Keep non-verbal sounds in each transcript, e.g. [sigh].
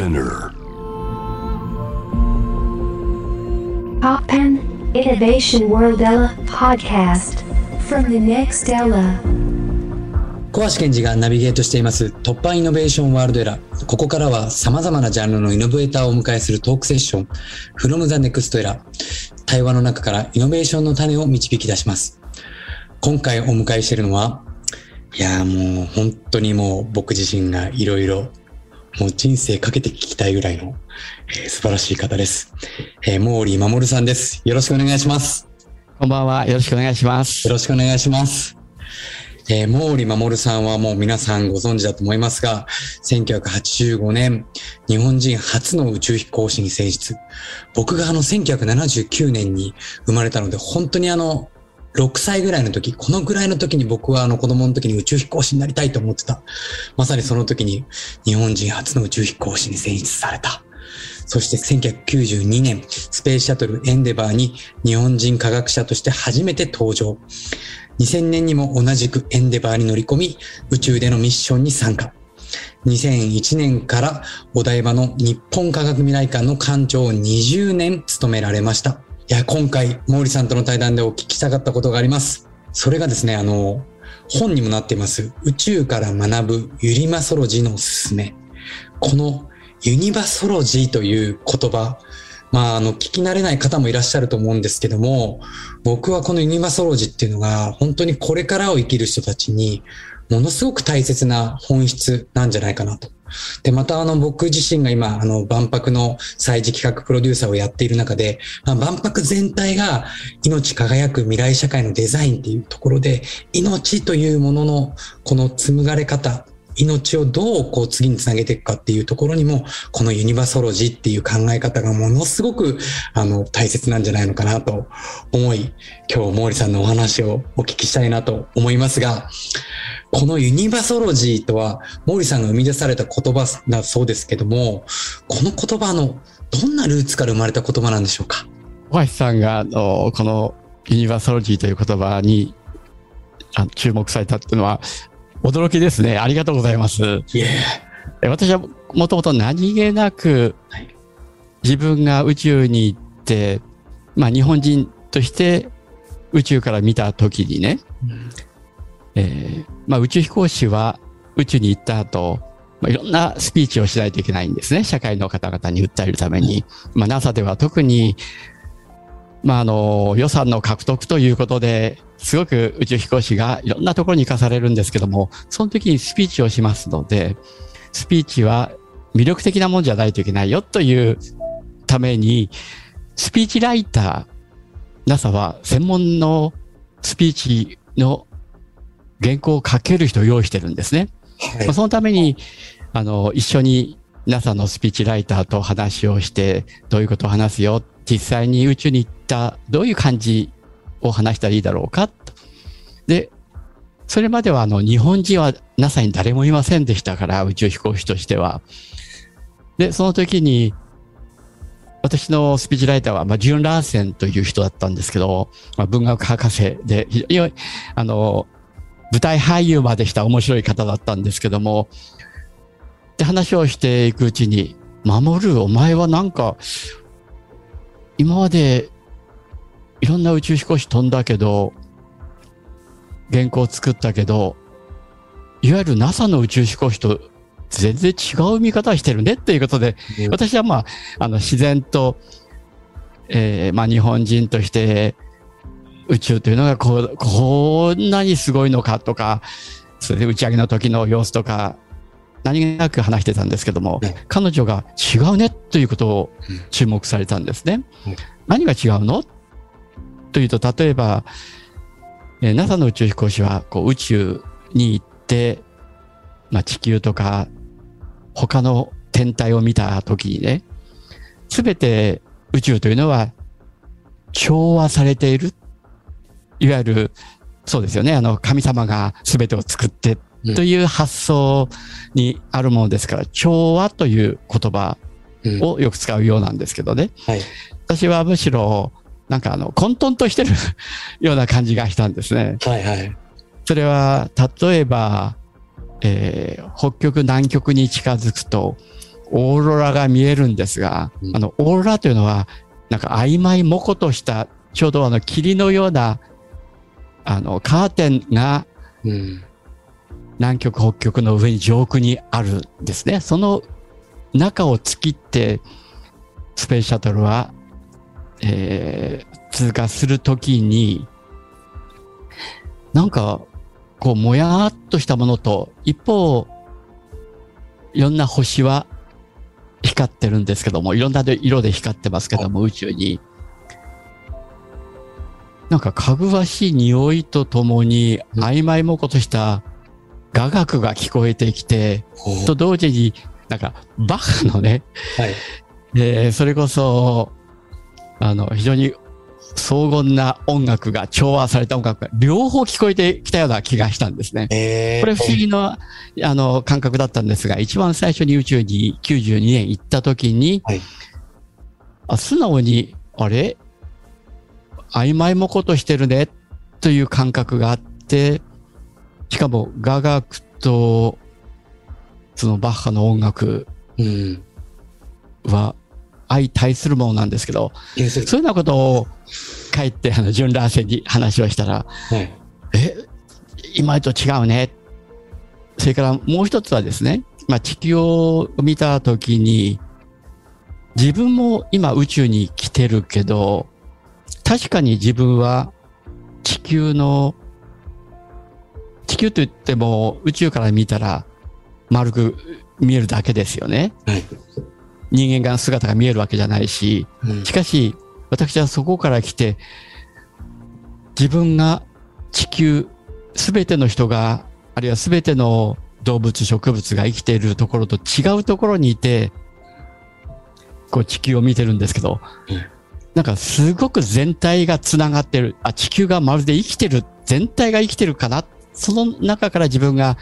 Spinner. Poppen Innovation World Ella podcast from the next Ella. 小橋健二がナビゲートしています突破イノベーションワールドエラー。ここからは様々なジャンルのイノベーターをお迎えするトークセッション From the Next Era。対話の中からイノベーションの種を導き出します。今回お迎えしているのは、いやーもう本当にもう僕自身がいろいろもう人生かけて聞きたいぐらいの、えー素晴らしい方です。えー、毛利守さんです。よろしくお願いします。こんばんは。よろしくお願いします。よろしくお願いします。えー、毛利守さんはもう皆さんご存知だと思いますが、1985年、日本人初の宇宙飛行士に選出。僕があの1979年に生まれたので、本当にあの、6歳ぐらいの時、このぐらいの時に僕はあの子供の時に宇宙飛行士になりたいと思ってた。まさにその時に日本人初の宇宙飛行士に選出された。そして1992年、スペースシャトルエンデバーに日本人科学者として初めて登場。2000年にも同じくエンデバーに乗り込み、宇宙でのミッションに参加。2001年からお台場の日本科学未来館の館長を20年務められました。いや、今回、毛利さんとの対談でお聞きしたかったことがあります。それがですね、あの、本にもなっています。宇宙から学ぶユリマソロジーのおすすめ。このユニバソロジーという言葉、まあ、あの、聞き慣れない方もいらっしゃると思うんですけども、僕はこのユニバソロジーっていうのが、本当にこれからを生きる人たちに、ものすごく大切な本質なんじゃないかなと。で、またあの、僕自身が今、あの、万博の祭事企画プロデューサーをやっている中で、まあ、万博全体が命輝く未来社会のデザインっていうところで、命というもののこの紡がれ方、命をどうこう次につなげていくかっていうところにも、このユニバソロジーっていう考え方がものすごく、あの、大切なんじゃないのかなと思い、今日毛利さんのお話をお聞きしたいなと思いますが、このユニバソロジーとは、毛利さんが生み出された言葉だそうですけども、この言葉のどんなルーツから生まれた言葉なんでしょうか？小橋さんが、あの、このユニバーサロジーという言葉にあ注目されたっていうのは、驚きですね。ありがとうございます。いえ、え私はもともと何気なくはい自分が宇宙に行って、まあ日本人として宇宙から見た時にね、えーまあ宇宙飛行士は宇宙に行った後、まあ、いろんなスピーチをしないといけないんですね。社会の方々に訴えるために。まあ NASA では特に、まああの、予算の獲得ということで、すごく宇宙飛行士がいろんなところに行かされるんですけども、その時にスピーチをしますので、スピーチは魅力的なもんじゃないといけないよというために、スピーチライター、NASA は専門のスピーチの原稿を書ける人を用意してるんですね。はいまあ、そのために、あの、一緒に NASA のスピーチライターと話をして、どういうことを話すよ、実際に宇宙に行った、どういう感じを話したらいいだろうか、とで、それまではあの、日本人は NASA に誰もいませんでしたから、宇宙飛行士としては。で、その時に、私のスピーチライターは、まあ、ジュン・ラーセンという人だったんですけど、まあ、文学博士で、非常に、あの、舞台俳優までした面白い方だったんですけども、で、話をしていくうちに、守る、お前はなんか、今までいろんな宇宙飛行士飛んだけど、原稿作ったけど、いわゆる NASA の宇宙飛行士と全然違う見方をしてるねっていうことで、私はまあ、あの、自然と、えーまあ日本人として宇宙というのがこう、こんなにすごいのかとか、それで打ち上げの時の様子とか、何気なく話してたんですけども、ね彼女が違うねということをうん注目されたんですね。うん何が違うの？というと、例えば、えー NASA の宇宙飛行士はこう宇宙に行って、まあ、地球とか他の天体を見た時にね、すべて宇宙というのは調和されている。いわゆる、そうですよね。あの、神様が全てを作ってうんという発想にあるものですから、調和という言葉うんをよく使うようなんですけどね。はい。私はむしろ、なんかあの、混沌としてる [laughs] ような感じがしたんですね。はいはい。それは、例えば、えー北極、南極に近づくと、オーロラが見えるんですが、うんあの、オーロラというのは、なんか曖昧もことした、ちょうどあの霧のような、あの、カーテンがうん。南極北極の上に上空にあるんですね。その中を突きって、スペースシャトルは、えー通過するときに、なんか、こう、もやっとしたものと、一方、いろんな星は光ってるんですけども、いろんな色で光ってますけども、宇宙に。なんか、かぐわしい匂いとともに、うん。曖昧もことした雅楽が聞こえてきて、と同時に、なんか、バッハのね、はい。えーそれこそ、あの、非常に荘厳な音楽が、調和された音楽が、両方聞こえてきたような気がしたんですね。えー、これ不思議な、あの、感覚だったんですが、一番最初に宇宙に92年行った時に、はい。あ素直に、あれ？曖昧もことしてるね、という感覚があって、しかも雅楽と、そのバッハの音楽うん。は相対するものなんですけど、そういうようなことを帰って、あの、ジュンラーセンに話をしたら、はい。え、今と違うね。それからもう一つはですね、まあ、地球を見たときに、自分も今宇宙に来てるけど、確かに自分は地球の、地球といっても宇宙から見たら丸く見えるだけですよね。はい。人間が姿が見えるわけじゃないし、うんしかし、私はそこから来て、自分が地球、すべての人が、あるいはすべての動物、植物が生きているところと違うところにいて、こう地球を見てるんですけど、うんなんかすごく全体がつながってる。あ、地球がまるで生きてる。全体が生きてるかな？その中から自分が、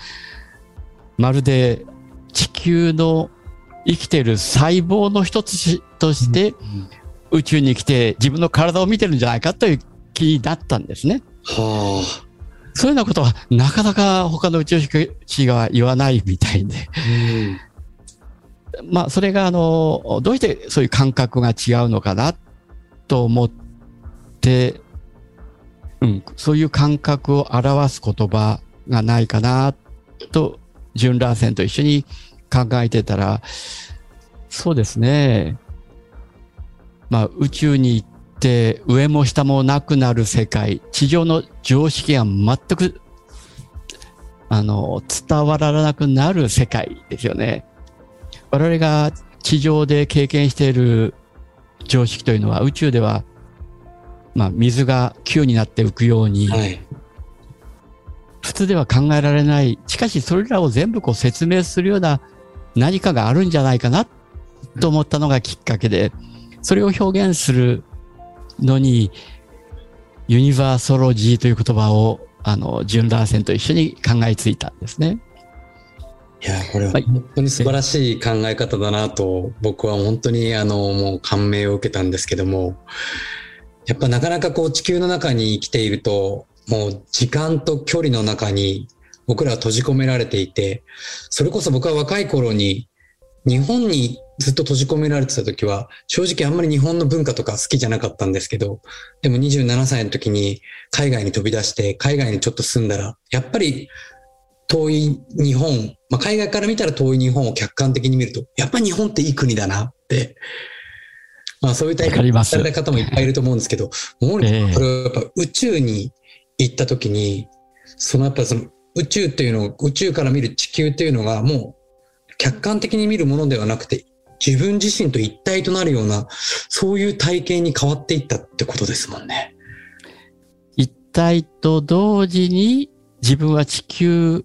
まるで地球の生きてる細胞の一つとして、宇宙に来て自分の体を見てるんじゃないかという気になったんですね。はそういうようなことはなかなか他の宇宙飛行士が言わないみたいで。まあそれがあの、どうしてそういう感覚が違うのかな？と思って、うん、そういう感覚を表す言葉がないかなと、ジュン・ラーセンと一緒に考えてたら、そうですね。まあ宇宙に行って上も下もなくなる世界、地上の常識が全く、あの、伝わらなくなる世界ですよね。我々が地上で経験している常識というのは宇宙では、まあ水が球になって浮くように、はい。普通では考えられない。しかしそれらを全部こう説明するような何かがあるんじゃないかなと思ったのがきっかけで、それを表現するのに、ユニバーソロジーという言葉を、あの、ジュン・ラーセンと一緒に考えついたんですね。いや、これははい。本当に素晴らしい考え方だなと、僕は本当にあの、もう感銘を受けたんですけども、やっぱなかなかこう地球の中に生きていると、もう時間と距離の中に僕らは閉じ込められていて、それこそ僕は若い頃に日本にずっと閉じ込められてた時は、正直あんまり日本の文化とか好きじゃなかったんですけど、でも27歳の時に海外に飛び出して、海外にちょっと住んだら、やっぱり遠い日本、まあ、海外から見たら遠い日本を客観的に見ると、やっぱり日本っていい国だなって、まあそういう体わかりますされた方もいっぱいいると思うんですけど、もうええこれはやっぱ宇宙に行った時に、そのやっぱその宇宙っていうのを、宇宙から見る地球っていうのがもう客観的に見るものではなくて、自分自身と一体となるような、そういう体験に変わっていったってことですもんね。一体と同時に自分は地球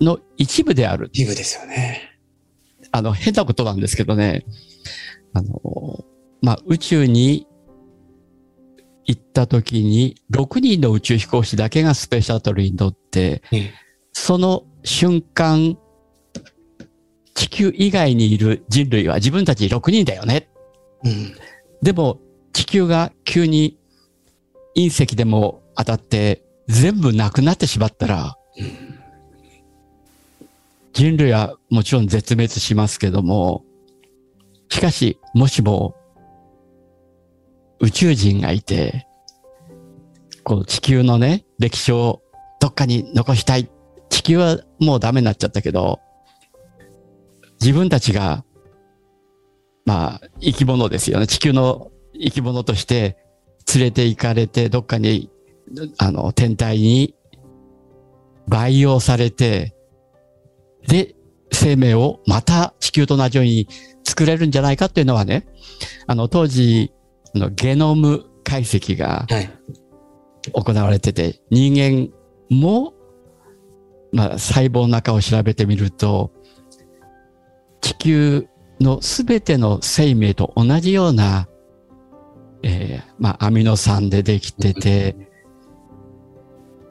の一部である。ギブですよね。あの、変なことなんですけどね。あの、まあ、宇宙に行った時に、6人の宇宙飛行士だけがスペースシャトルに乗って、うんその瞬間、地球以外にいる人類は自分たち6人だよね。うん。でも、地球が急に隕石でも当たって全部なくなってしまったら、人類はもちろん絶滅しますけども、しかし、もしも宇宙人がいて、この地球のね、歴史をどっかに残したい。地球はもうダメになっちゃったけど、自分たちが、まあ、生き物ですよね。地球の生き物として連れて行かれて、どっかに、あの、天体に培養されて、で、生命をまた地球と同じように作れるんじゃないかっていうのはね、あの、当時、あのゲノム解析がはい。行われてて、人間も、まあ、細胞の中を調べてみると、地球のすべての生命と同じような、えーまあ、アミノ酸でできてて、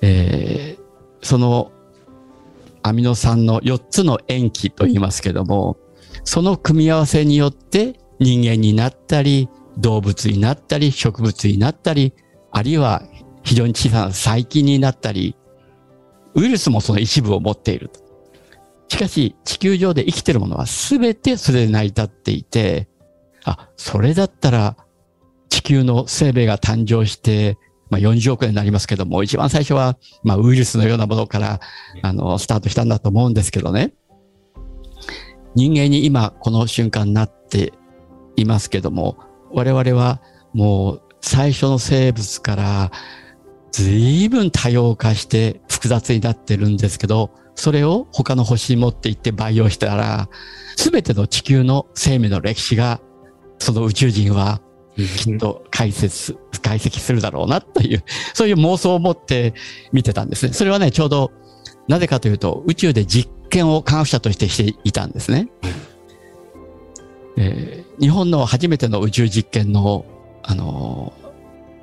えーそのアミノ酸の4つの塩基と言いますけども、その組み合わせによって人間になったり、動物になったり、植物になったり、あるいは非常に小さな細菌になったり、ウイルスもその一部を持っていると。しかし、地球上で生きているものは全てそれで成り立っていて、あ、それだったら地球の生命が誕生して、まあ40億年になりますけども、一番最初は、まあウイルスのようなものから、あの、スタートしたんだと思うんですけどね。人間に今この瞬間になっていますけども、我々はもう最初の生物から随分多様化して複雑になってるんですけど、それを他の星に持って行って培養したら、すべての地球の生命の歴史が、その宇宙人はきっと解説、解析するだろうなという、[laughs] そういう妄想を持って見てたんですね。それはね、ちょうど、なぜかというと、宇宙で実験を科学者としてしていたんですね。えー日本の初めての宇宙実験の、あのー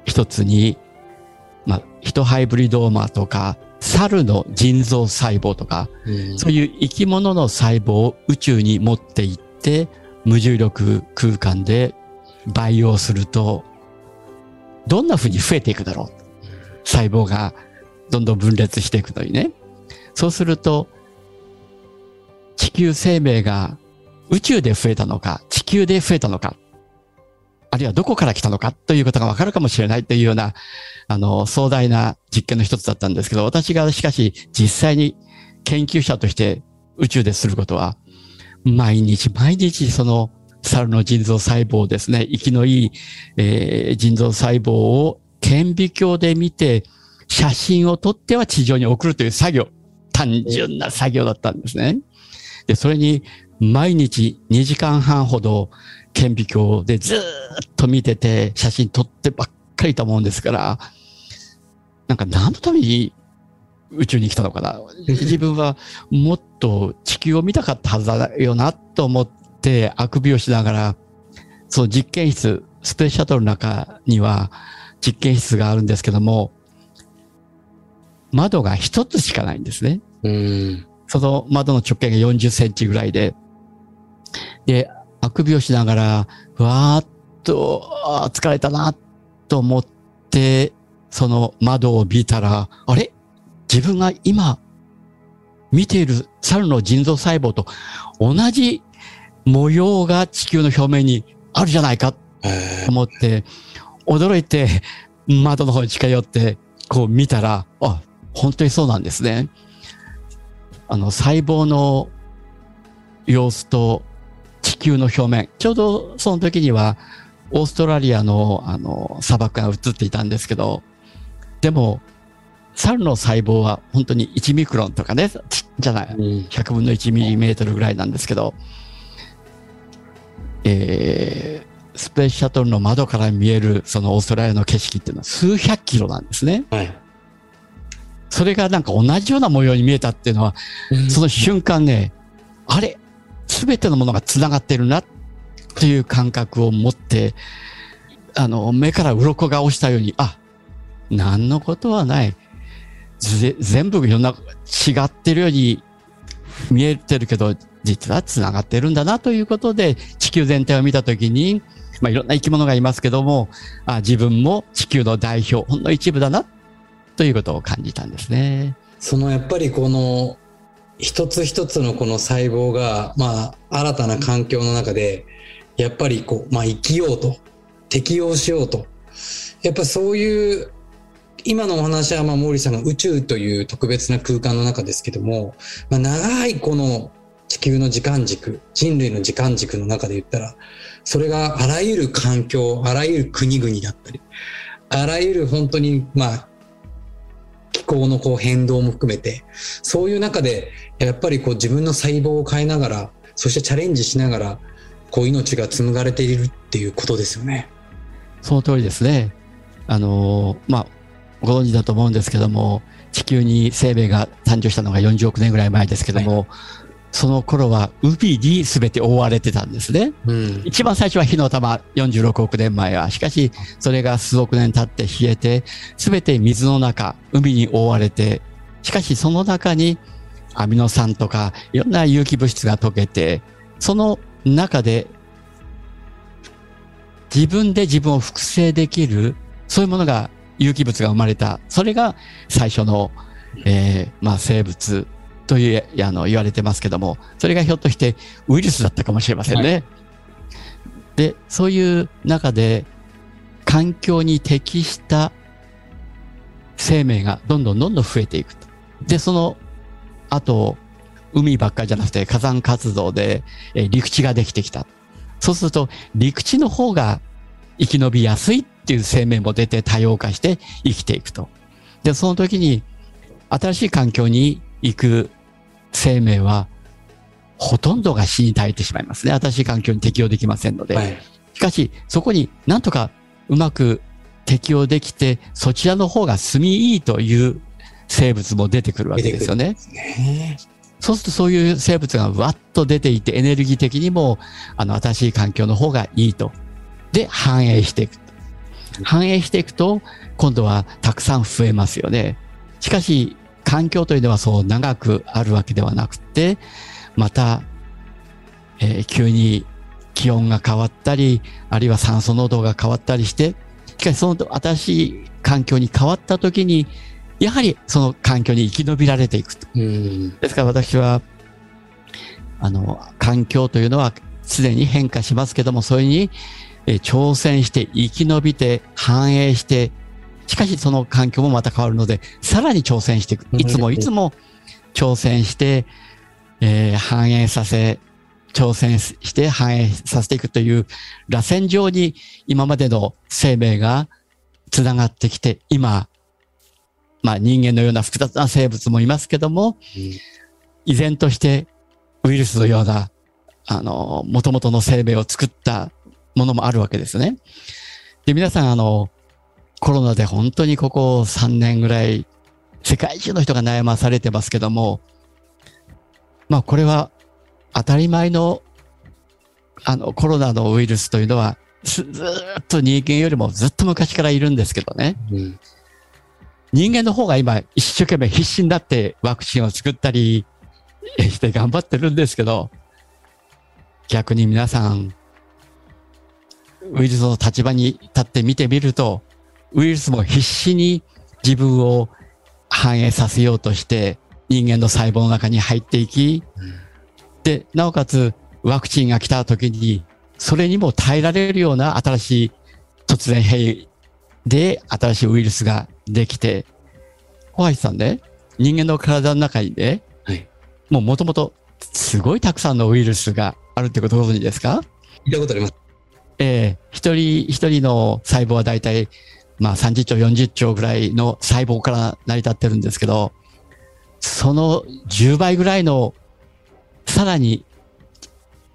一つに、まあ、ヒトハイブリドーマとか、猿の腎臓細胞とか、うんそういう生き物の細胞を宇宙に持っていって、無重力空間で培養すると、どんな風に増えていくだろう。細胞がどんどん分裂していくのにね。そうすると、地球生命が宇宙で増えたのか、地球で増えたのか、あるいはどこから来たのかということがわかるかもしれないというような、あの、壮大な実験の一つだったんですけど、私がしかし実際に研究者として宇宙ですることは、毎日毎日その猿の腎臓細胞ですね、生きのいい、えー腎臓細胞を顕微鏡で見て、写真を撮っては地上に送るという作業、単純な作業だったんですね。で、それに毎日2時間半ほど顕微鏡でずっと見てて、写真撮ってばっかりいたもんですから、なんか何のために宇宙に来たのかな。自分はもっと地球を見たかったはずだよなと思って、あくびをしながら、その実験室、スペースシャトルの中には実験室があるんですけども、窓が一つしかないんですね。うん。その窓の直径が40センチぐらいで、で、あくびをしながら、ふわーっと、あー疲れたな、と思って、その窓を見たら、あれ？自分が今、見ている猿の腎臓細胞と同じ模様が地球の表面にあるじゃないか。とえ思って、驚いて窓の方に近寄って、こう見たら、あ、本当にそうなんですね。あの、細胞の様子と地球の表面、ちょうどその時には、オーストラリアのあの砂漠が映っていたんですけど、でも、猿の細胞は本当に1ミクロンとかね、ちじゃない、ーうん。100分の1ミリメートルぐらいなんですけど、えー、スペースシャトルの窓から見えるそのオーストラリアの景色っていうのは数百キロなんですね。はい。それがなんか同じような模様に見えたっていうのは、その瞬間ね、あれ、すべてのものが繋がってるなという感覚を持って、あの、目から鱗が落ちたように、あ、何のことはない。ぜ全部いろんな違ってるように見えてるけど、実は繋がってるんだなということで、地球全体を見たときに、まあ、いろんな生き物がいますけども、あ自分も地球の代表、ほんの一部だな、ということを感じたんですね。そのやっぱりこの一つ一つのこの細胞が、まあ、新たな環境の中でやっぱりこう、まあ生きようと、適応しようと。やっぱそういう、今のお話はまあ毛利さんが宇宙という特別な空間の中ですけども、まあ長いこの地球の時間軸、人類の時間軸の中で言ったら、それがあらゆる環境、あらゆる国々だったり、あらゆる本当にまあ気候のこう変動も含めて、そういう中で、やっぱりこう自分の細胞を変えながら、そしてチャレンジしながら、こう命が紡がれているっていうことですよね。その通りですね。あのーまあ、ご存知だと思うんですけども、地球に生命が誕生したのが40億年ぐらい前ですけども、その頃は海に全て覆われてたんですね。うん。一番最初は火の玉、46億年前は。しかし、それが数億年経って冷えて、すべて水の中、海に覆われて、しかしその中にアミノ酸とか、いろんな有機物質が溶けて、その中で、自分で自分を複製できる、そういうものが、有機物が生まれた。それが最初の、えーまあ生物という、あの、言われてますけども、それがひょっとしてウイルスだったかもしれませんね。で、そういう中で、環境に適した生命がどんどんどんどん増えていくと。で、その後、海ばっかりじゃなくて火山活動で、えー陸地ができてきた。そうすると、陸地の方が生き延びやすいっていう生命も出て多様化して生きていくと。で、その時に、新しい環境に行く生命は、ほとんどが死に絶えてしまいますね。新しい環境に適応できませんので。はい。しかし、そこになんとかうまく適応できて、そちらの方が住みいいという生物も出てくるわけですよね。ねそうするとそういう生物がわっと出ていて、エネルギー的にも、あの、新しい環境の方がいいと。で、反映していく。反映していくと、今度はたくさん増えますよね。しかし、環境というのはそう長くあるわけではなくて、また、えー急に気温が変わったり、あるいは酸素濃度が変わったりして、しかしその新しい環境に変わった時に、やはりその環境に生き延びられていくと。うん。ですから私は、あの、環境というのは常に変化しますけども、それに、えー挑戦して生き延びて反映して、しかしその環境もまた変わるので、さらに挑戦していく。いつもいつも挑戦して、えー反映させ、挑戦して反映させていくという螺旋状に今までの生命がつながってきて、今、まあ人間のような複雑な生物もいますけども、依然としてウイルスのような、あの、元々の生命を作ったものもあるわけですね。で、皆さん、あの、コロナで本当にここ3年ぐらい、世界中の人が悩まされてますけども、まあこれは当たり前の、あの、コロナのウイルスというのは、ずっと人間よりもずっと昔からいるんですけどね。うん。人間の方が今一生懸命必死になってワクチンを作ったりえして頑張ってるんですけど、逆に皆さん、ウイルスの立場に立って見てみると、ウイルスも必死に自分を反映させようとして人間の細胞の中に入っていき、で、なおかつワクチンが来た時に、それにも耐えられるような新しい突然変異で新しいウイルスができて、ホワイトさんね、人間の体の中にね、はい。もうもともとすごいたくさんのウイルスがあるってことご存知ですか？聞いたことあります。ええ。一人一人の細胞はだいたいまあ30兆、40兆ぐらいの細胞から成り立ってるんですけど、その10倍ぐらいのさらに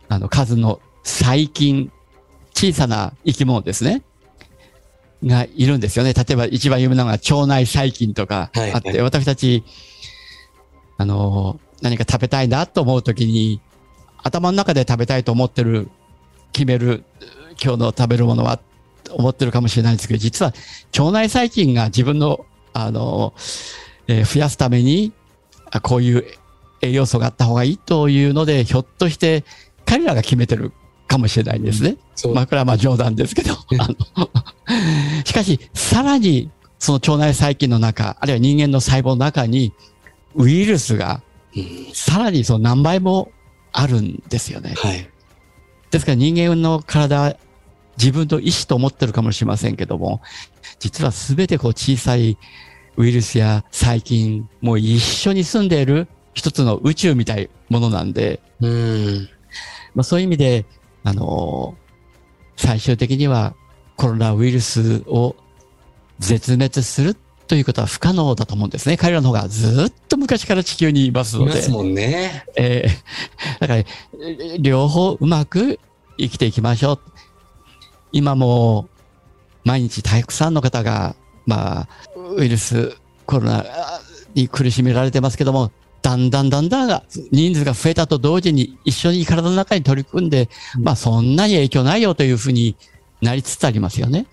あの数の細菌、小さな生き物ですね。がいるんですよね。例えば一番有名なのが腸内細菌とかあって、はい私たち、あの、何か食べたいなと思うときに、頭の中で食べたいと思ってる、決める、今日の食べるものは、思ってるかもしれないんですけど、実は腸内細菌が自分の、あの、えー増やすために、あこういう栄養素があった方がいいというので、ひょっとして彼らが決めてるかもしれないんですね。そう。まあ、これはまあ冗談ですけど。[laughs] しかし、さらに、その腸内細菌の中、あるいは人間の細胞の中に、ウイルスがうんさらにその何倍もあるんですよね。はい。ですから人間の体、自分の意志と思ってるかもしれませんけども、実は全てこう小さいウイルスや細菌も一緒に住んでいる一つの宇宙みたいものなんで、うん。まあ、そういう意味で、あのー最終的にはコロナウイルスを絶滅するということは不可能だと思うんですね。彼らの方がずっと昔から地球にいますので。いますもんね。えー [laughs] だから、えー両方うまく生きていきましょう。今も、毎日たくさんの方が、まあ、ウイルス、コロナに苦しめられてますけども、だんだんだんだん人数が増えたと同時に一緒に体の中に取り組んで、うんまあそんなに影響ないよというふうになりつつありますよね。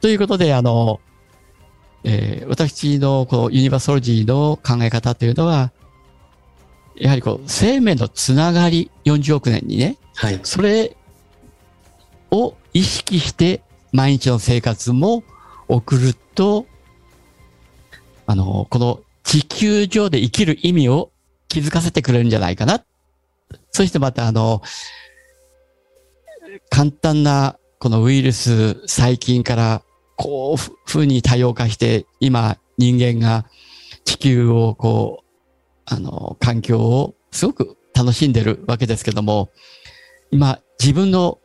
ということで、あの、えー私のこうユニバーソロジーの考え方というのは、やはりこう生命のつながり40億年にね、はい。それを意識して毎日の生活も送ると、あの、この地球上で生きる意味を気づかせてくれるんじゃないかな。そしてまたあの、簡単なこのウイルス、細菌からこうふうに多様化して、今人間が地球をこう、あの、環境をすごく楽しんでるわけですけども、今、自分の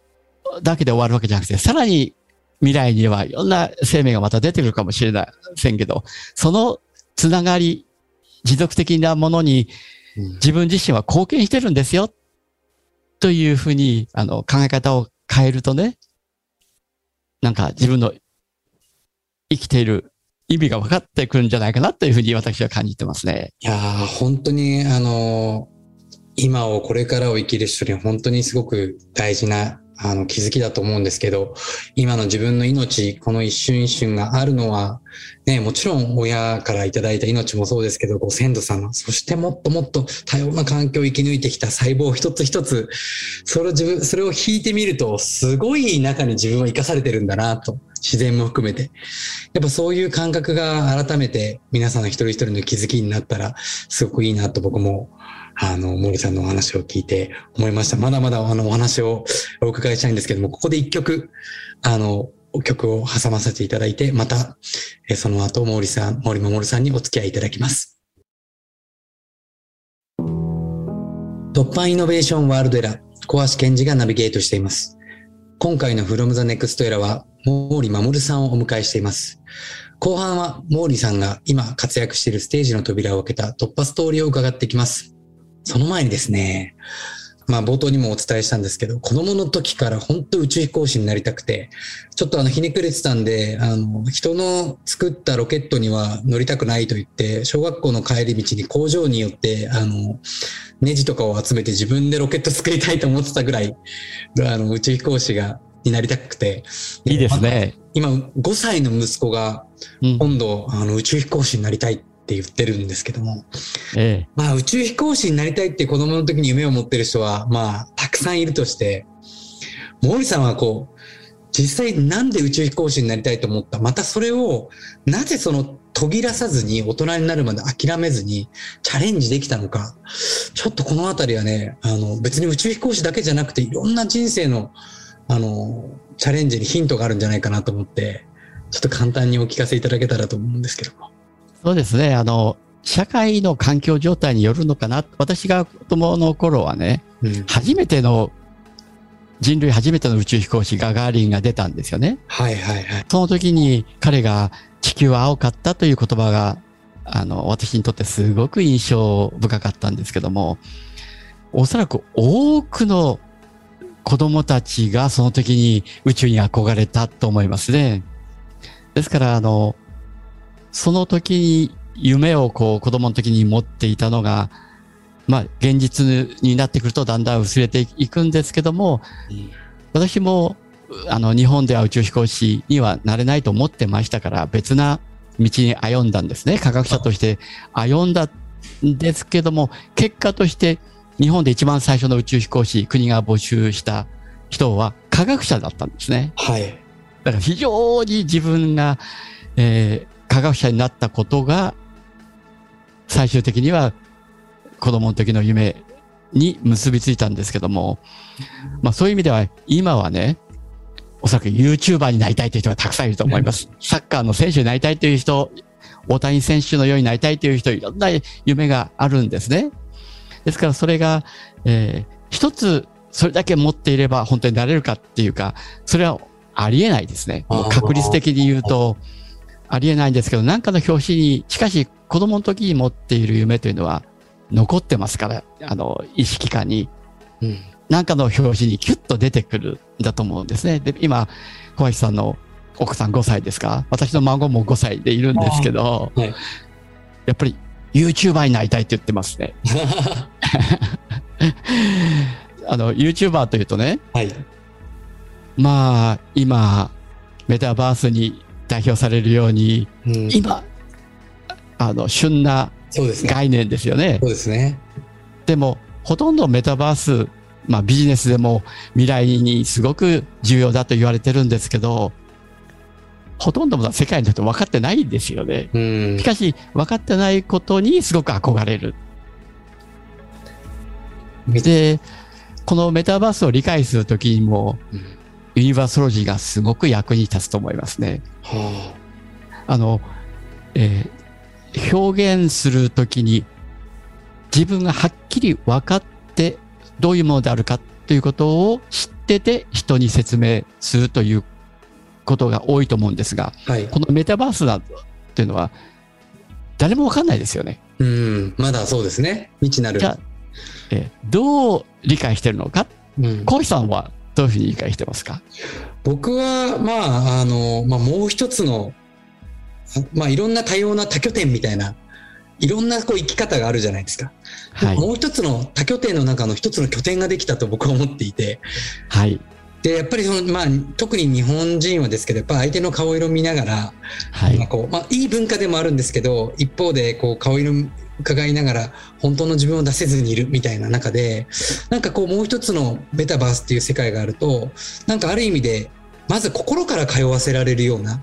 だけで終わるわけじゃなくて、さらに未来にはいろんな生命がまた出てくるかもしれませんけど、そのつながり、持続的なものにうん。自分自身は貢献してるんですよ、というふうに、あの、考え方を変えるとね、なんか自分の生きている意味が分かってくるんじゃないかなというふうに私は感じてますね。いやー本当にあの今をこれからを生きる人に本当にすごく大事なあの気づきだと思うんですけど今の自分の命この一瞬一瞬があるのはねもちろん親からいただいた命もそうですけどご先祖様そしてもっともっと多様な環境を生き抜いてきた細胞一つ一つそれを自分それを引いてみるとすごい中に自分は生かされてるんだなと自然も含めて。やっぱそういう感覚が改めて皆さんの一人一人の気づきになったらすごくいいなと僕もあの森さんのお話を聞いて思いました。まだまだあのお話をお伺いしたいんですけども、ここで一曲、あの、曲を挟ませていただいて、また、その後、森さん、森守さんにお付き合いいただきます。突破イノベーションワールドエラー、小橋健二がナビゲートしています。今回の From the Next Era は、毛利守さんをお迎えしています。後半は毛利さんが今活躍しているステージの扉を開けた突破ストーリーを伺っていきます。その前にですね、まあ冒頭にもお伝えしたんですけど、子供の時から本当宇宙飛行士になりたくて、ちょっとあのひねくれてたんで、あの、人の作ったロケットには乗りたくないと言って、小学校の帰り道に工場によって、あの、ネジとかを集めて自分でロケット作りたいと思ってたぐらい、あの、宇宙飛行士が、になりたくて。いいですね。今、5歳の息子が、うん。今度、あの、宇宙飛行士になりたいって言ってるんですけども、ええ。まあ宇宙飛行士になりたいって子供の時に夢を持ってる人は、まあたくさんいるとして、毛利さんはこう、実際なんで宇宙飛行士になりたいと思った？またそれを、なぜその途切らさずに大人になるまで諦めずにチャレンジできたのか、ちょっとこのあたりはね、あの別に宇宙飛行士だけじゃなくていろんな人生の、あの、チャレンジにヒントがあるんじゃないかなと思って、ちょっと簡単にお聞かせいただけたらと思うんですけども。そうですね。あの、社会の環境状態によるのかな。私が子供の頃はね、うん、初めての、人類初めての宇宙飛行士ガガーリンが出たんですよね。はいはいはい。その時に彼が地球は青かったという言葉が、あの、私にとってすごく印象深かったんですけども、おそらく多くの子供たちがその時に宇宙に憧れたと思いますね。ですから、あの、その時に夢をこう子供の時に持っていたのが、まあ現実になってくるとだんだん薄れていくんですけども、うん私もあの日本では宇宙飛行士にはなれないと思ってましたから別な道に歩んだんですね。科学者として歩んだんですけども、結果として日本で一番最初の宇宙飛行士、国が募集した人は科学者だったんですね。はい。だから非常に自分が、えー科学者になったことが、最終的には子供の時の夢に結びついたんですけども、まあそういう意味では今はね、おそらく YouTuber になりたいという人がたくさんいると思います。サッカーの選手になりたいという人、大谷選手のようになりたいという人、いろんな夢があるんですね。ですからそれが、えー、一つそれだけ持っていれば本当になれるかっていうか、それはありえないですね。確率的に言うと、ありえないんですけど、なんかの表紙に、しかし子供の時に持っている夢というのは残ってますから、あの、意識下に。うん。なんかの表紙にキュッと出てくるんだと思うんですね。で、今、小橋さんの奥さん5歳ですか？私の孫も5歳でいるんですけど、はい。やっぱり YouTuber になりたいって言ってますね。[laughs] あの、YouTuber というとね、はい。まあ、今、メタバースに代表されるように、うん、今、あの、旬なそうですね。概念ですよね。そうですね。でも、ほとんどメタバース、まあビジネスでも未来にすごく重要だと言われてるんですけど、ほとんどの世界の人分かってないんですよね。うんし。かし、分かってないことにすごく憧れる。で、このメタバースを理解するときにも、うんユニバーソロジーがすごく役に立つと思いますね。はあの、えー表現するときに自分がはっきり分かってどういうものであるかということを知ってて人に説明するということが多いと思うんですが、あはい。このメタバースだっていうのは誰も分かんないですよね。うん。まだそうですね。未知なる。じゃあ、えーどう理解してるのか、うん、コウさんはどういうふうに理解してますか？僕は、まあ、あの、まあ、もう一つの、あまあ、いろんな多様な多拠点みたいな、いろんなこう生き方があるじゃないですか。はい。もう一つの多拠点の中の一つの拠点ができたと僕は思っていて、はい。で、やっぱりその、まあ、特に日本人はですけど、やっぱ相手の顔色見ながら、はい。まあこう、まあ、いい文化でもあるんですけど、一方で、こう、顔色伺いながら、本当の自分を出せずにいるみたいな中で、なんかこう、もう一つのメタバースっていう世界があると、なんかある意味で、まず心から通わせられるような、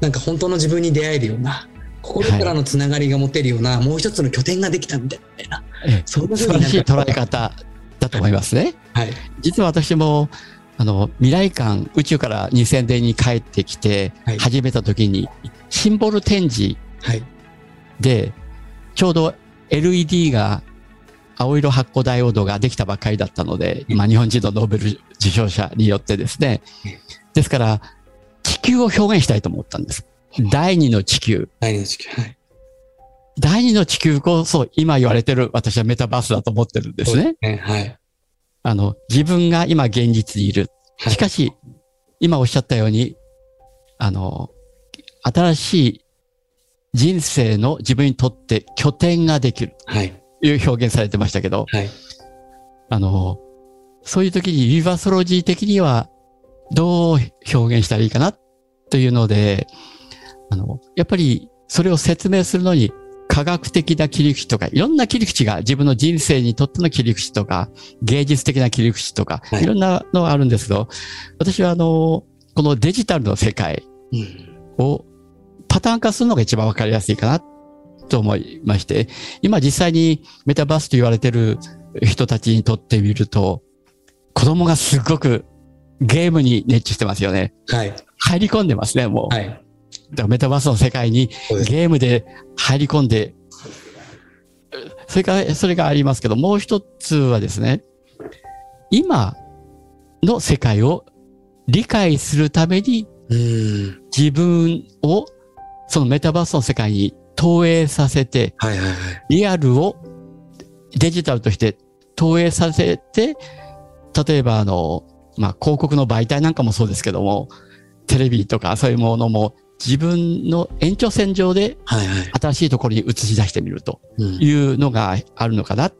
なんか本当の自分に出会えるような、心からのつながりが持てるような、もう一つの拠点ができたみたいな、えそんな素晴らしい捉え方だと思いますね。はい。実は私も、あの、未来館、宇宙から2000年に帰ってきてはい、始めた時に、シンボル展示はい。で、ちょうど LED が、青色発光ダイオードができたばっかりだったので、今日本人のノーベル受賞者によってですねうん。ですから、地球を表現したいと思ったんです。第二の地球。第二の地球。はい。第二の地球こそ今言われてる私はメタバースだと思ってるんですね。ね。はい。あの、自分が今現実にいる。はいしかし、今おっしゃったように、あの、新しい人生の自分にとって拠点ができるはい。という表現されてましたけど、はい。あの、そういう時にユニバーソロジー的にはどう表現したらいいかなというので、あの、やっぱりそれを説明するのに科学的な切り口とか、いろんな切り口が自分の人生にとっての切り口とか、芸術的な切り口とか、はいいろんなのがあるんですけど、私はあの、このデジタルの世界うん。をパターン化するのが一番わかりやすいかなと思いまして、今実際にメタバースと言われてる人たちにとってみると、子供がすごくゲームに熱中してますよね。はい。入り込んでますね、もう。はい。だからメタバースの世界に。ゲームで入り込んで、それから、それがありますけど、もう一つはですね、今の世界を理解するためにうん。自分をそのメタバースの世界に投影させて、はいはいはい。リアルをデジタルとして投影させて、例えばあの、まあ、広告の媒体なんかもそうですけども、テレビとかそういうものも自分の延長線上で。新しいところに映し出してみるとうん。いうのがあるのかな。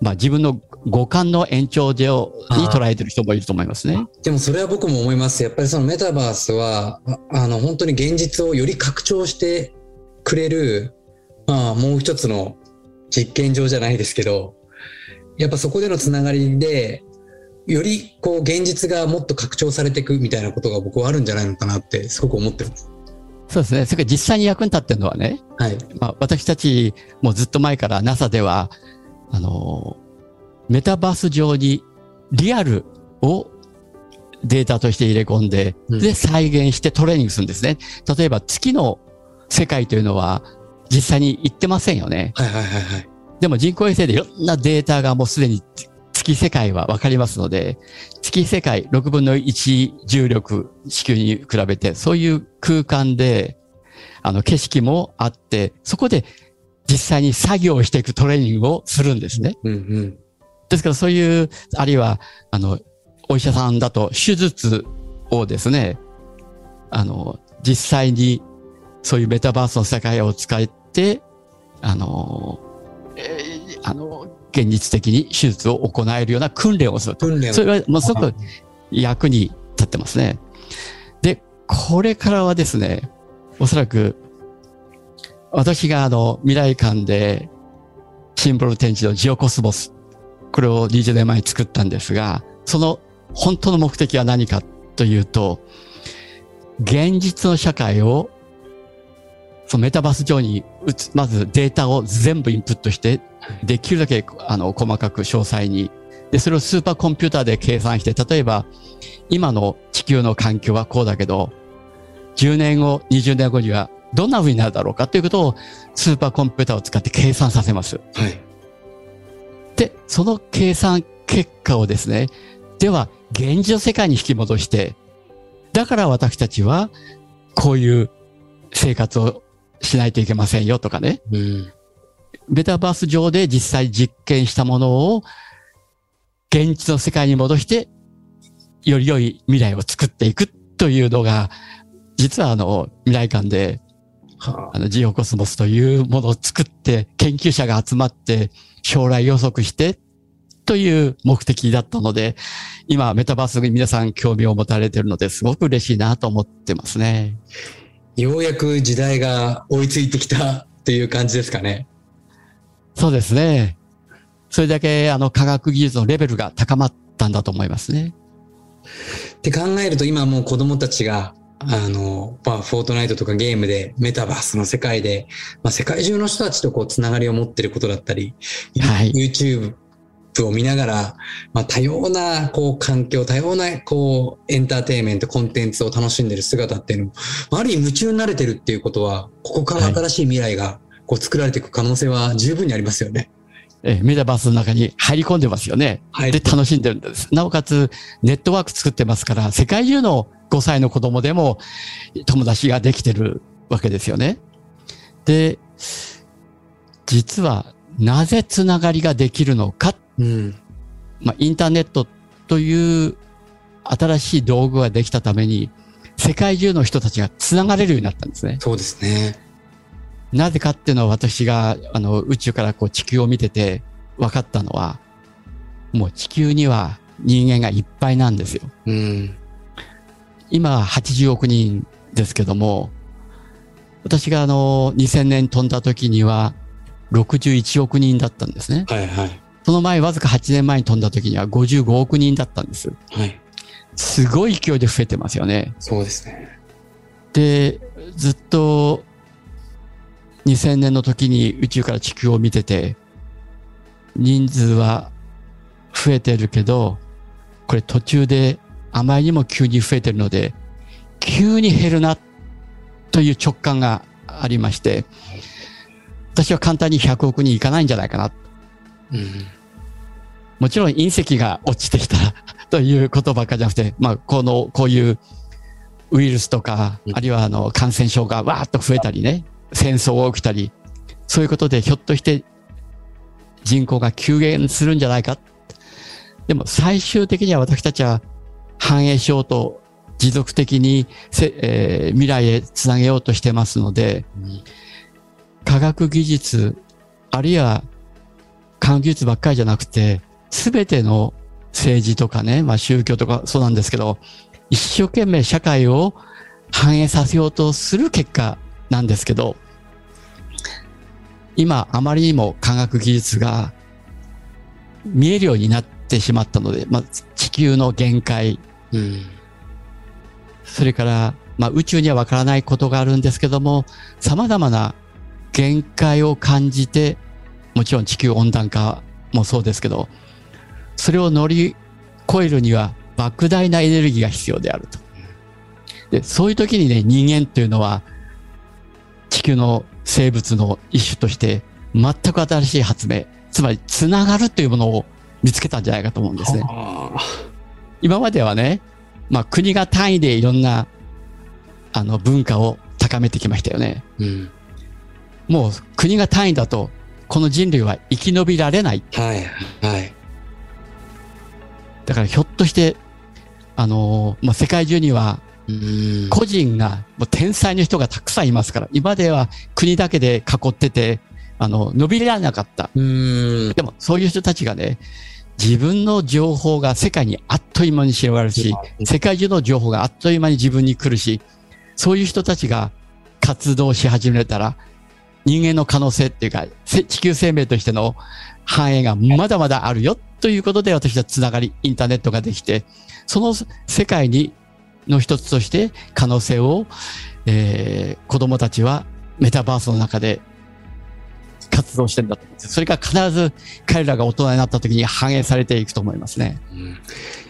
まあ、自分の五感の延長上に捉えてる人もいると思いますね。でもそれは僕も思います。やっぱりそのメタバースは、ああの、本当に現実をより拡張してくれる、まあ、もう一つの実験場じゃないですけど、やっぱそこでのつながりで、よりこう現実がもっと拡張されていくみたいなことが僕はあるんじゃないのかなってすごく思ってます。そうですね。それから実際に役に立ってるのはね、はい。まあ、私たちもずっと前から NASA では、あの、メタバース上にリアルをデータとして入れ込んで、うんで、再現してトレーニングするんですね。例えば月の世界というのは実際に行ってませんよね。はいはいはいはい。でも人工衛星でいろんなデータがもうすでに月世界はわかりますので、月世界6分の1重力地球に比べて、そういう空間で、あの景色もあって、そこで実際に作業をしていくトレーニングをするんですね。うんうん。ですからそういう、あるいは、あの、お医者さんだと手術をですね、あの、実際にそういうメタバースの世界を使って、あの、えーあの、現実的に手術を行えるような訓練をすると。訓練をそれはもうすごく役に立ってますね。で、これからはですね、おそらく、私があの、未来館で、シンボル展示のジオコスモス、これを20年前に作ったんですが、その本当の目的は何かというと、現実の社会を、そのメタバース上に、まずデータを全部インプットして、できるだけあの細かく詳細に。で、それをスーパーコンピューターで計算して、例えば、今の地球の環境はこうだけど、10年後、20年後にはどんな風になるだろうかということをスーパーコンピューターを使って計算させます。はい。で、その計算結果をですね、では、現実の世界に引き戻して、だから私たちは、こういう生活をしないといけませんよとかね、うん。メタバース上で実際実験したものを現実の世界に戻して、より良い未来を作っていくというのが、実はあの、未来館で、はあの、ジオコスモスというものを作って、研究者が集まって、将来予測して、という目的だったので、今、メタバースに皆さん興味を持たれているので、すごく嬉しいなと思ってますね。ようやく時代が追いついてきたという感じですかね。そうですね。それだけ、あの、科学技術のレベルが高まったんだと思いますね。って考えると今もう子供たちが、あの、まあ、フォートナイトとかゲームで、メタバースの世界で、まあ、世界中の人たちとこう、つながりを持ってることだったり、はい YouTube を見ながら、まあ、多様な、こう、環境、多様な、こう、エンターテインメント、コンテンツを楽しんでる姿っていうのも、まあある意味夢中になれてるっていうことは、ここから新しい未来が、こう、作られていく可能性は十分にありますよね。えメタバースの中に入り込んでますよね。はいで、楽しんでるんです。なおかつ、ネットワーク作ってますから、世界中の5歳の子供でも友達ができてるわけですよね。で、実は、なぜつながりができるのか。うん。まあ、インターネットという新しい道具ができたために、世界中の人たちがつながれるようになったんですね。そうですね。なぜかっていうのは私があの宇宙からこう地球を見てて分かったのは、もう地球には人間がいっぱいなんですよ。うん。今は80億人ですけども、私があの2000年飛んだ時には61億人だったんですね。はいはい。その前わずか8年前に飛んだ時には55億人だったんです。はい。すごい勢いで増えてますよね。そうですね。で、ずっと2000年の時に宇宙から地球を見てて、人数は増えてるけど、これ途中であまりにも急に増えてるので、急に減るなという直感がありまして、私は簡単に100億人いかないんじゃないかな。うん。もちろん隕石が落ちてきたということばっかりじゃなくて、まあ、この、こういうウイルスとかう、んあるいはあの感染症がわーっと増えたりね、戦争が起きたり、そういうことでひょっとして人口が急減するんじゃないか。でも最終的には私たちは繁栄しようと持続的にせ、えー未来へつなげようとしてますので、科学技術、あるいは科学技術ばっかりじゃなくて、すべての政治とかね、まあ宗教とかそうなんですけど、一生懸命社会を反映させようとする結果なんですけど、今あまりにも科学技術が見えるようになってしまったので、まあ地球の限界、うん。それから、まあ、宇宙にはわからないことがあるんですけども、様々な限界を感じて、もちろん地球温暖化もそうですけど、それを乗り越えるには莫大なエネルギーが必要であると。で、そういう時にね、人間っていうのは地球の生物の一種として全く新しい発明、つまりつながるというものを見つけたんじゃないかと思うんですね。今まではね、まあ国が単位でいろんなあの文化を高めてきましたよね。うん。もう国が単位だとこの人類は生き延びられない。はい。はい。だからひょっとして、あのーまあ、世界中にはうん。個人が、もう天才の人がたくさんいますから、今までは国だけで囲ってて、あの、伸びられなかった。うん。でも、そういう人たちがね、自分の情報が世界にあっという間に広がるし、世界中の情報があっという間に自分に来るし、そういう人たちが活動し始めたら、人間の可能性っていうか、せ地球生命としての繁栄がまだまだあるよということで私はつながり、インターネットができて、その世界に、の一つとして可能性を、えー子供たちはメタバースの中で活動してんだと思うんです。それが必ず彼らが大人になった時に反映されていくと思いますね。うん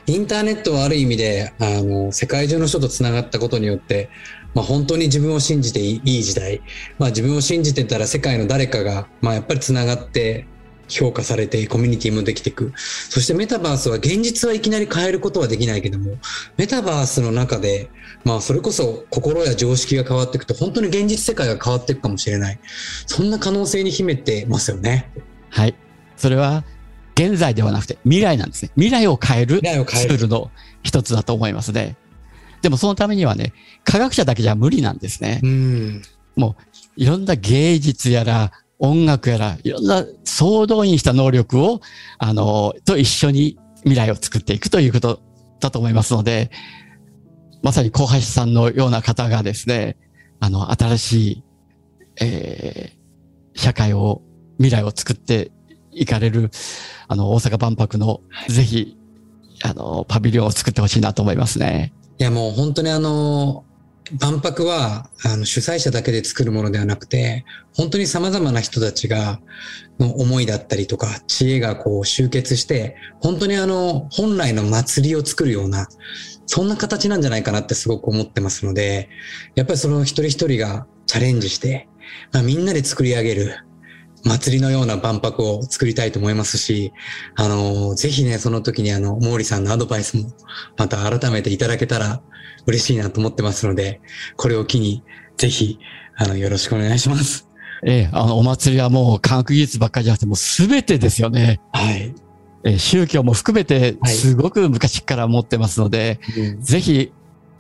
インターネットはある意味で、あの、世界中の人とつながったことによって、まあ本当に自分を信じていい時代。まあ自分を信じてたら世界の誰かが、まあやっぱりつながって評価されてコミュニティもできていく。そしてメタバースは現実はいきなり変えることはできないけども、メタバースの中で、まあそれこそ心や常識が変わっていくと本当に現実世界が変わっていくかもしれない。そんな可能性に秘めてますよね。はい。それは現在ではなくて未来なんですね。未来を変える未来を変えるツールの一つだと思いますね。でもそのためにはね、科学者だけじゃ無理なんですね。うん。もういろんな芸術やら音楽やらいろんな総動員した能力を、あの、と一緒に未来を作っていくということだと思いますので、まさに小橋さんのような方がですね、あの、新しい、えー社会を、未来を作っていかれる、あの、大阪万博の、ぜひ、あの、パビリオンを作ってほしいなと思いますね。いやもう本当にあの、万博はあの主催者だけで作るものではなくて、本当に様々な人たちが、の思いだったりとか、知恵がこう集結して、本当にあの、本来の祭りを作るような、そんな形なんじゃないかなってすごく思ってますので、やっぱりその一人一人がチャレンジして、まあ、みんなで作り上げる、祭りのような万博を作りたいと思いますし、あの、ぜひね、その時にあの、毛利さんのアドバイスもまた改めていただけたら嬉しいなと思ってますので、これを機に、ぜひ、あの、よろしくお願いします。ええ、あの、お祭りはもう科学技術ばっかりじゃなくて、もうすべてですよね。はい。えー宗教も含めてはいすごく昔から持ってますので、うんぜひ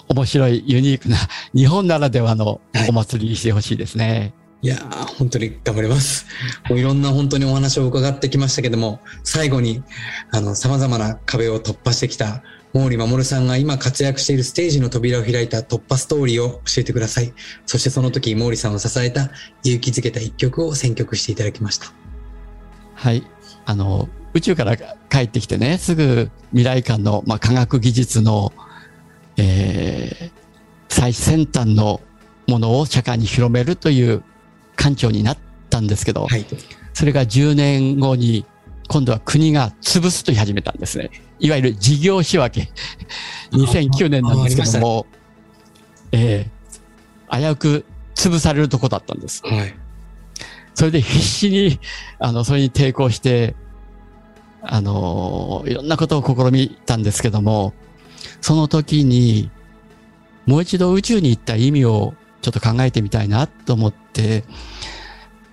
面白いユニークな日本ならではのはいお祭りにしてほしいですね。いやー、本当に頑張ります。もういろんな本当にお話を伺ってきましたけども、最後に、あの、様々な壁を突破してきた、毛利守さんが今活躍しているステージの扉を開いた突破ストーリーを教えてください。そしてその時、毛利さんを支えた、勇気づけた一曲を選曲していただきました。はい。あの、宇宙から帰ってきてね、すぐ未来館の、まあ、科学技術の、えー最先端のものを社会に広めるという館長になったんですけど、はい。それが10年後に、今度は国が潰すと言い始めたんですね。いわゆる事業仕分け。[laughs] 2009年なんですけども、ええ危うく潰されるとこだったんです。はい。それで必死に、あの、それに抵抗して、あの、いろんなことを試みたんですけども、その時に、もう一度宇宙に行った意味をちょっと考えてみたいなと思って、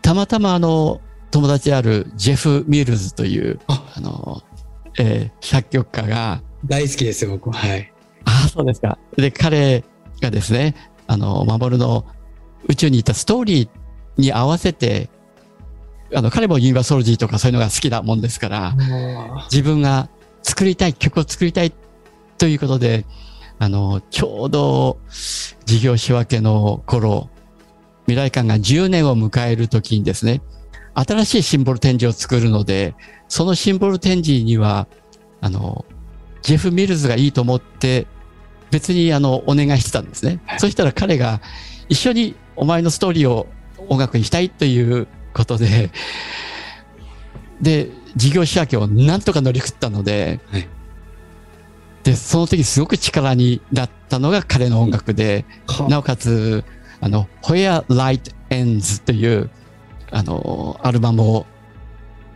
たまたまあの、友達であるジェフ・ミルズという、ああの、えー作曲家が、大好きですよ、僕は。はい。ああ、そうですか。で、彼がですね、あの、守の宇宙に行ったストーリーに合わせて、あの、彼もユニバーソロジーとかそういうのが好きなもんですから、自分が作りたい、曲を作りたいということで、あの、ちょうど事業仕分けの頃、未来館が10年を迎えるときにですね、新しいシンボル展示を作るので、そのシンボル展示には、あの、ジェフ・ミルズがいいと思って、別にあの、お願いしてたんですね。そしたら彼が一緒にお前のストーリーを音楽にしたいということで、で、事業仕分けをなんとか乗り切ったので、はい。で、その時すごく力になったのが彼の音楽で、はなおかつ、あの、Where Light Ends という、あの、アルバムを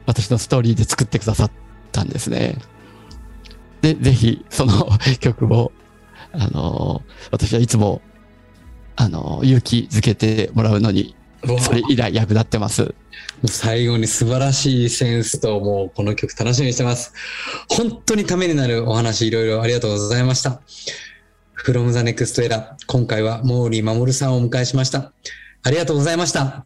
私のストーリーで作ってくださったんですね。で、ぜひ、その [laughs] 曲を、あの、私はいつも、あの、勇気づけてもらうのに、それ以来役立ってます。最後に素晴らしいセンスと、もうこの曲楽しみにしてます。本当にためになるお話いろいろありがとうございました。from the next era 今回は毛利守さんをお迎えしました。ありがとうございました。